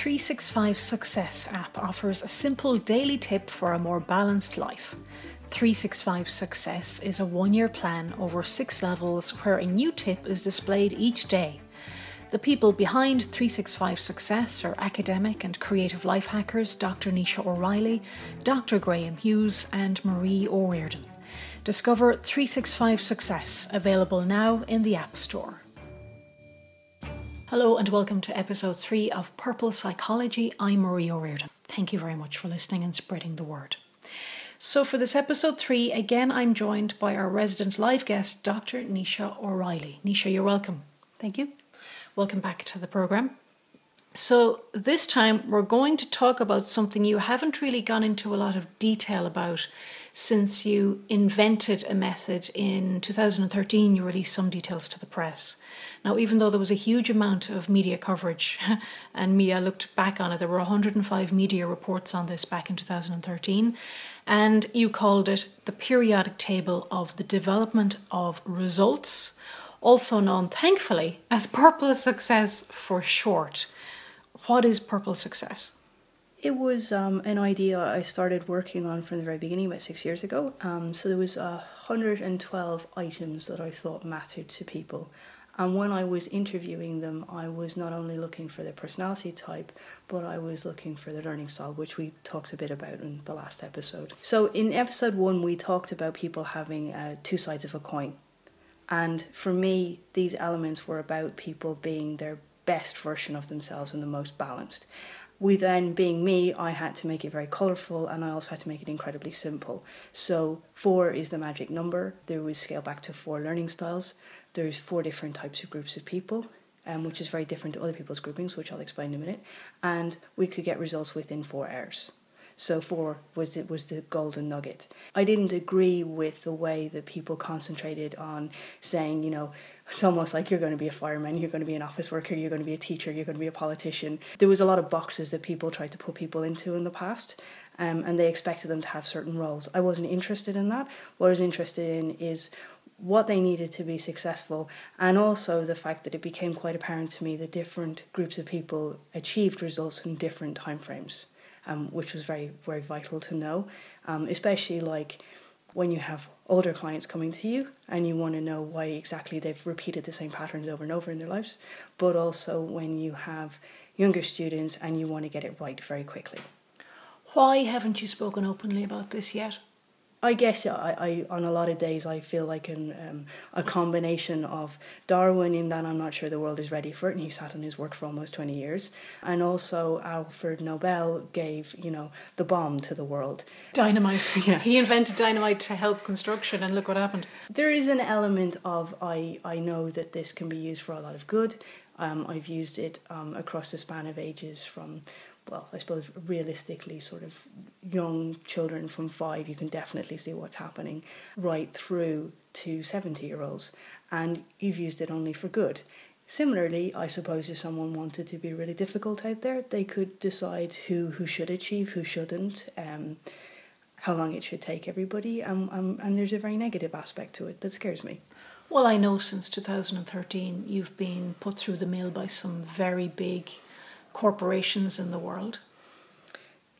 365 Success app offers a simple daily tip for a more balanced life. 365 Success is a one year plan over six levels where a new tip is displayed each day. The people behind 365 Success are academic and creative life hackers Dr. Naoise O'Reilly, Dr. Graham Hughes, and Marie O'Riordan. Discover 365 Success, available now in the App Store. Hello, and welcome to episode three of Purple Psychology. I'm Marie O'Riordan. Thank you very much for listening and spreading the word. So, for this episode three, again, I'm joined by our resident live guest, Dr. Naoise O'Reilly. Naoise, you're welcome. Thank you. Welcome back to the program. So, this time we're going to talk about something you haven't really gone into a lot of detail about since you invented a method in 2013. You released some details to the press. Now, even though there was a huge amount of media coverage, and me, I looked back on it, there were 105 media reports on this back in 2013, and you called it the periodic table of the development of results, also known, thankfully, as Purple Success for short. What is Purple Success? It was um, an idea I started working on from the very beginning, about six years ago. Um, so there was uh, 112 items that I thought mattered to people. And when I was interviewing them, I was not only looking for their personality type, but I was looking for their learning style, which we talked a bit about in the last episode. So, in episode one, we talked about people having uh, two sides of a coin. And for me, these elements were about people being their best version of themselves and the most balanced. With then being me, I had to make it very colourful and I also had to make it incredibly simple. So, four is the magic number. There was scale back to four learning styles there's four different types of groups of people, um, which is very different to other people's groupings, which I'll explain in a minute. And we could get results within four hours. So four was it was the golden nugget. I didn't agree with the way that people concentrated on saying, you know, it's almost like you're going to be a fireman, you're going to be an office worker, you're going to be a teacher, you're going to be a politician. There was a lot of boxes that people tried to put people into in the past, um, and they expected them to have certain roles. I wasn't interested in that. What I was interested in is what they needed to be successful, and also the fact that it became quite apparent to me that different groups of people achieved results in different timeframes, um, which was very, very vital to know, um, especially like when you have older clients coming to you and you want to know why exactly they've repeated the same patterns over and over in their lives, but also when you have younger students and you want to get it right very quickly. Why haven't you spoken openly about this yet? I guess I, I on a lot of days I feel like an um, a combination of Darwin in that I'm not sure the world is ready for it and he sat on his work for almost 20 years and also Alfred Nobel gave you know the bomb to the world. Dynamite. Yeah. He invented dynamite to help construction and look what happened. There is an element of I I know that this can be used for a lot of good. Um, I've used it um, across the span of ages from well, I suppose realistically, sort of young children from five, you can definitely see what's happening right through to 70 year olds, and you've used it only for good. Similarly, I suppose if someone wanted to be really difficult out there, they could decide who, who should achieve, who shouldn't, um, how long it should take everybody, um, um, and there's a very negative aspect to it that scares me. Well, I know since 2013 you've been put through the mill by some very big corporations in the world?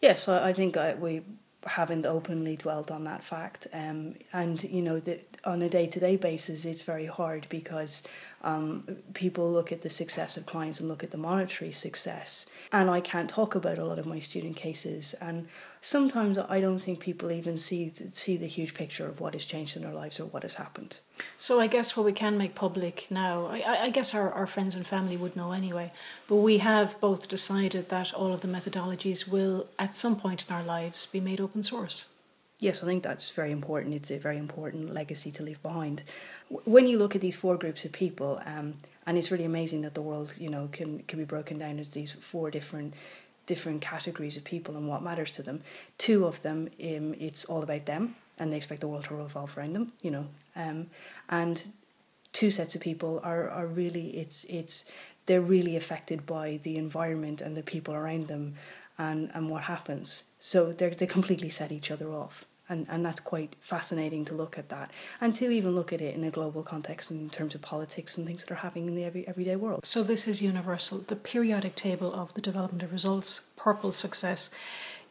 Yes, I, think I, we haven't openly dwelt on that fact. Um, and, you know, the, on a day to day basis, it's very hard because um, people look at the success of clients and look at the monetary success. And I can't talk about a lot of my student cases. And sometimes I don't think people even see see the huge picture of what has changed in their lives or what has happened. So I guess what we can make public now, I, I guess our, our friends and family would know anyway, but we have both decided that all of the methodologies will at some point in our lives be made open source. Yes, I think that's very important. It's a very important legacy to leave behind. When you look at these four groups of people, um, and it's really amazing that the world, you know, can can be broken down as these four different different categories of people and what matters to them. Two of them, um, it's all about them, and they expect the world to revolve around them. You know, um, and two sets of people are are really it's it's they're really affected by the environment and the people around them, and and what happens. So they they completely set each other off. And, and that's quite fascinating to look at that and to even look at it in a global context in terms of politics and things that are happening in the every, everyday world. So this is universal. The periodic table of the development of results, purple success,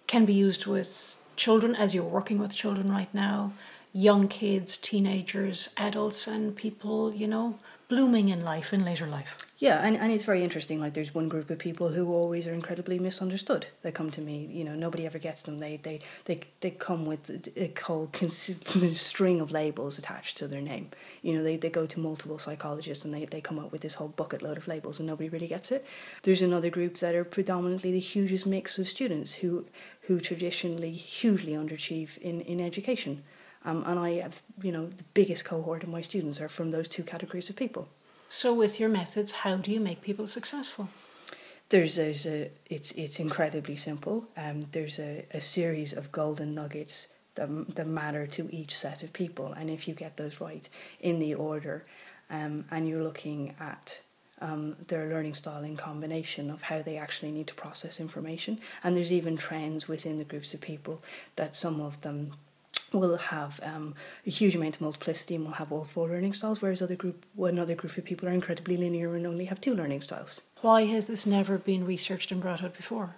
can be used with children as you're working with children right now, young kids, teenagers, adults, and people, you know, blooming in life in later life. Yeah, and, and it's very interesting. Like, there's one group of people who always are incredibly misunderstood. They come to me, you know, nobody ever gets them. They they they, they come with a whole consistent string of labels attached to their name. You know, they, they go to multiple psychologists and they, they come up with this whole bucket load of labels and nobody really gets it. There's another group that are predominantly the hugest mix of students who who traditionally hugely underachieve in, in education. Um, and I have, you know, the biggest cohort of my students are from those two categories of people. So, with your methods, how do you make people successful? There's, there's a, it's, it's incredibly simple. Um, there's a, a series of golden nuggets that, that matter to each set of people. And if you get those right in the order, um, and you're looking at um, their learning style in combination of how they actually need to process information. And there's even trends within the groups of people that some of them will have um, a huge amount of multiplicity and will have all four learning styles, whereas other group another group of people are incredibly linear and only have two learning styles. Why has this never been researched and brought out before?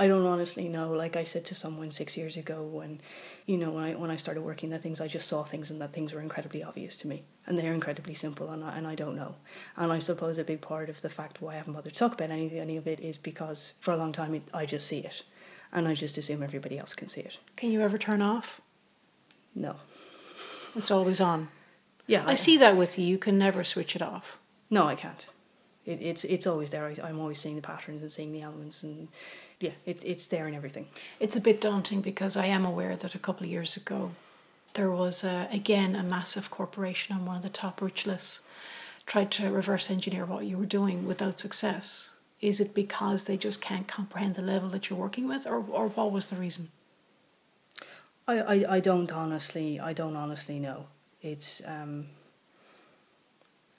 I don't honestly know. Like I said to someone six years ago, when you know when I when I started working the things, I just saw things and that things were incredibly obvious to me, and they're incredibly simple, and I, and I don't know. And I suppose a big part of the fact why I haven't bothered to talk about any any of it is because for a long time it, I just see it, and I just assume everybody else can see it. Can you ever turn off? No. It's always on. Yeah, I, I see that with you. You can never switch it off. No, I can't. It, it's it's always there. I, I'm always seeing the patterns and seeing the elements and yeah, it, it's there and everything. It's a bit daunting because I am aware that a couple of years ago there was a, again a massive corporation on one of the top rich lists tried to reverse engineer what you were doing without success. Is it because they just can't comprehend the level that you're working with, or, or what was the reason? I, I, I don't honestly I don't honestly know. It's um,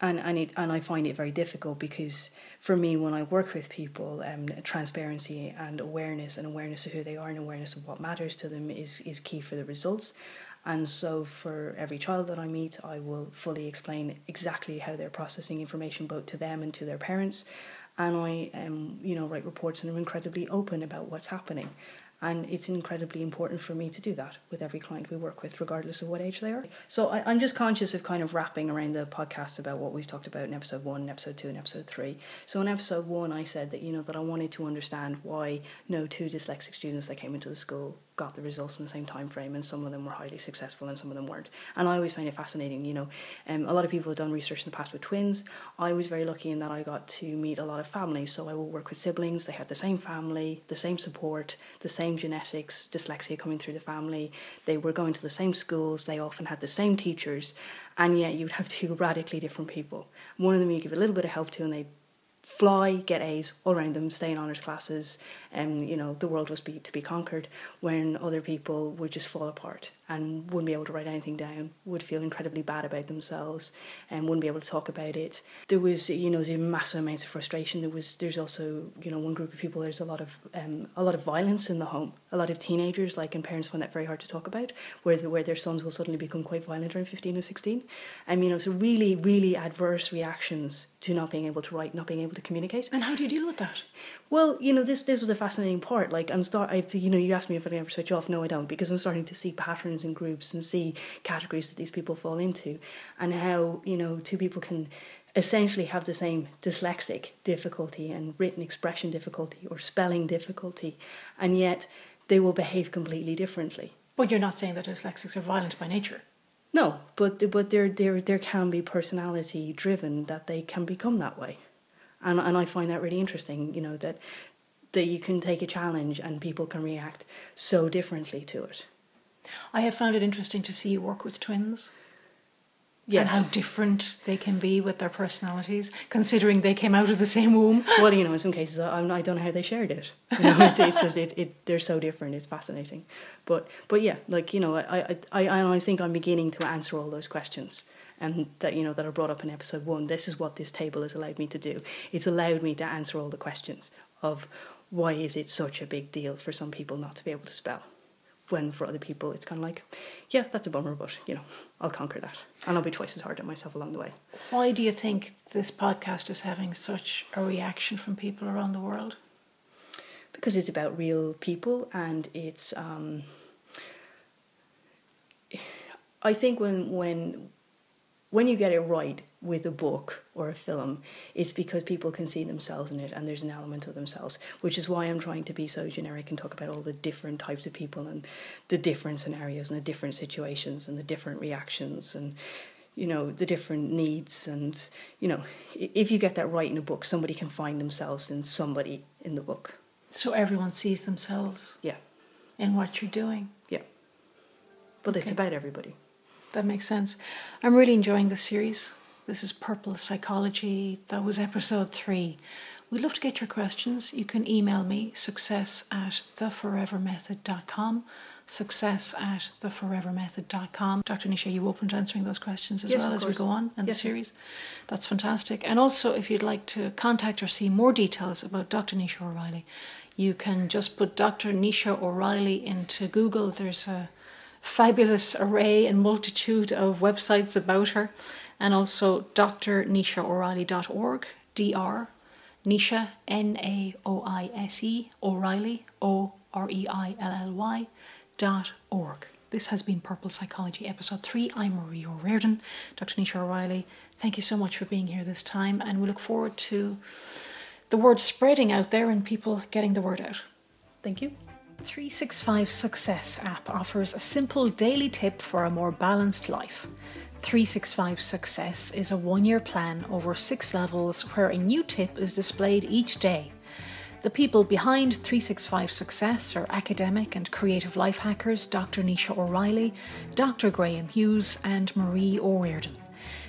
and and it and I find it very difficult because for me when I work with people um, transparency and awareness and awareness of who they are and awareness of what matters to them is is key for the results. And so for every child that I meet I will fully explain exactly how they're processing information both to them and to their parents. And I um, you know write reports and I'm incredibly open about what's happening and it's incredibly important for me to do that with every client we work with, regardless of what age they are. So I, I'm just conscious of kind of wrapping around the podcast about what we've talked about in episode one, episode two, and episode three. So in episode one, I said that, you know, that I wanted to understand why no two dyslexic students that came into the school got the results in the same time frame and some of them were highly successful and some of them weren't. And i always find it fascinating you know um, a lot of people have done research in the past with twins. I was very lucky in that i got to meet a lot of families so i will work with siblings. They had the same family the same support the same genetics dyslexia coming through the family. They were going to the same schools. They often had the same teachers. And yet you'd have two radically different people. One of them you give a little bit of help to and they fly, get A's all around them, stay in honours classes, and you know the world was be, to be conquered. When other people would just fall apart and wouldn't be able to write anything down, would feel incredibly bad about themselves, and wouldn't be able to talk about it. There was you know there massive amounts of frustration. There was there's also you know one group of people. There's a lot of um, a lot of violence in the home. A lot of teenagers like and parents find that very hard to talk about, where the, where their sons will suddenly become quite violent around fifteen or sixteen, and you know so really really adverse reactions to not being able to write, not being able to communicate. And how do you deal with that? Well, you know, this this was a fascinating part. Like I'm start, I you know, you asked me if I ever switch off. No, I don't, because I'm starting to see patterns and groups and see categories that these people fall into, and how you know two people can essentially have the same dyslexic difficulty and written expression difficulty or spelling difficulty, and yet they will behave completely differently. But you're not saying that dyslexics are violent by nature. No, but but there there there can be personality driven that they can become that way, and and I find that really interesting. You know that that you can take a challenge and people can react so differently to it. I have found it interesting to see you work with twins. Yes. And how different they can be with their personalities, considering they came out of the same womb. Well, you know, in some cases, I, I don't know how they shared it. You know, it's, it's just it, it they're so different. It's fascinating, but but yeah, like you know, I I I, I think I'm beginning to answer all those questions and that you know that are brought up in episode one. This is what this table has allowed me to do. It's allowed me to answer all the questions of why is it such a big deal for some people not to be able to spell when for other people it's kind of like, yeah, that's a bummer, but you know, I'll conquer that, and I'll be twice as hard on myself along the way. Why do you think this podcast is having such a reaction from people around the world? Because it's about real people, and it's. Um, I think when when when you get it right with a book or a film, it's because people can see themselves in it and there's an element of themselves, which is why I'm trying to be so generic and talk about all the different types of people and the different scenarios and the different situations and the different reactions and you know the different needs and you know if you get that right in a book somebody can find themselves in somebody in the book. So everyone sees themselves? Yeah. In what you're doing? Yeah. But okay. it's about everybody that makes sense. I'm really enjoying this series. This is Purple Psychology. That was episode three. We'd love to get your questions. You can email me success at theforevermethod.com. Success at theforevermethod.com. Dr. Naoise, you open to answering those questions as yes, well as we go on in yes, the series? That's fantastic. And also, if you'd like to contact or see more details about Dr. Naoise O'Reilly, you can just put Dr. Naoise O'Reilly into Google. There's a fabulous array and multitude of websites about her, and also drnaoiseoreilly.org, dr, Naoise, N A O I S E, O'Reilly, O R E I L L Y, dot org. This has been Purple Psychology Episode 3. I'm Marie O'Riordan, Dr. Naoise O'Reilly. Thank you so much for being here this time, and we look forward to the word spreading out there and people getting the word out. Thank you. 365 Success app offers a simple daily tip for a more balanced life. 365 Success is a one year plan over six levels where a new tip is displayed each day. The people behind 365 Success are academic and creative life hackers Dr. Naoise O'Reilly, Dr. Graham Hughes, and Marie O'Riordan.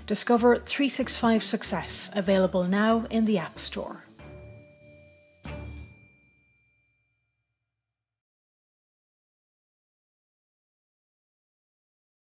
Discover 365 Success, available now in the App Store.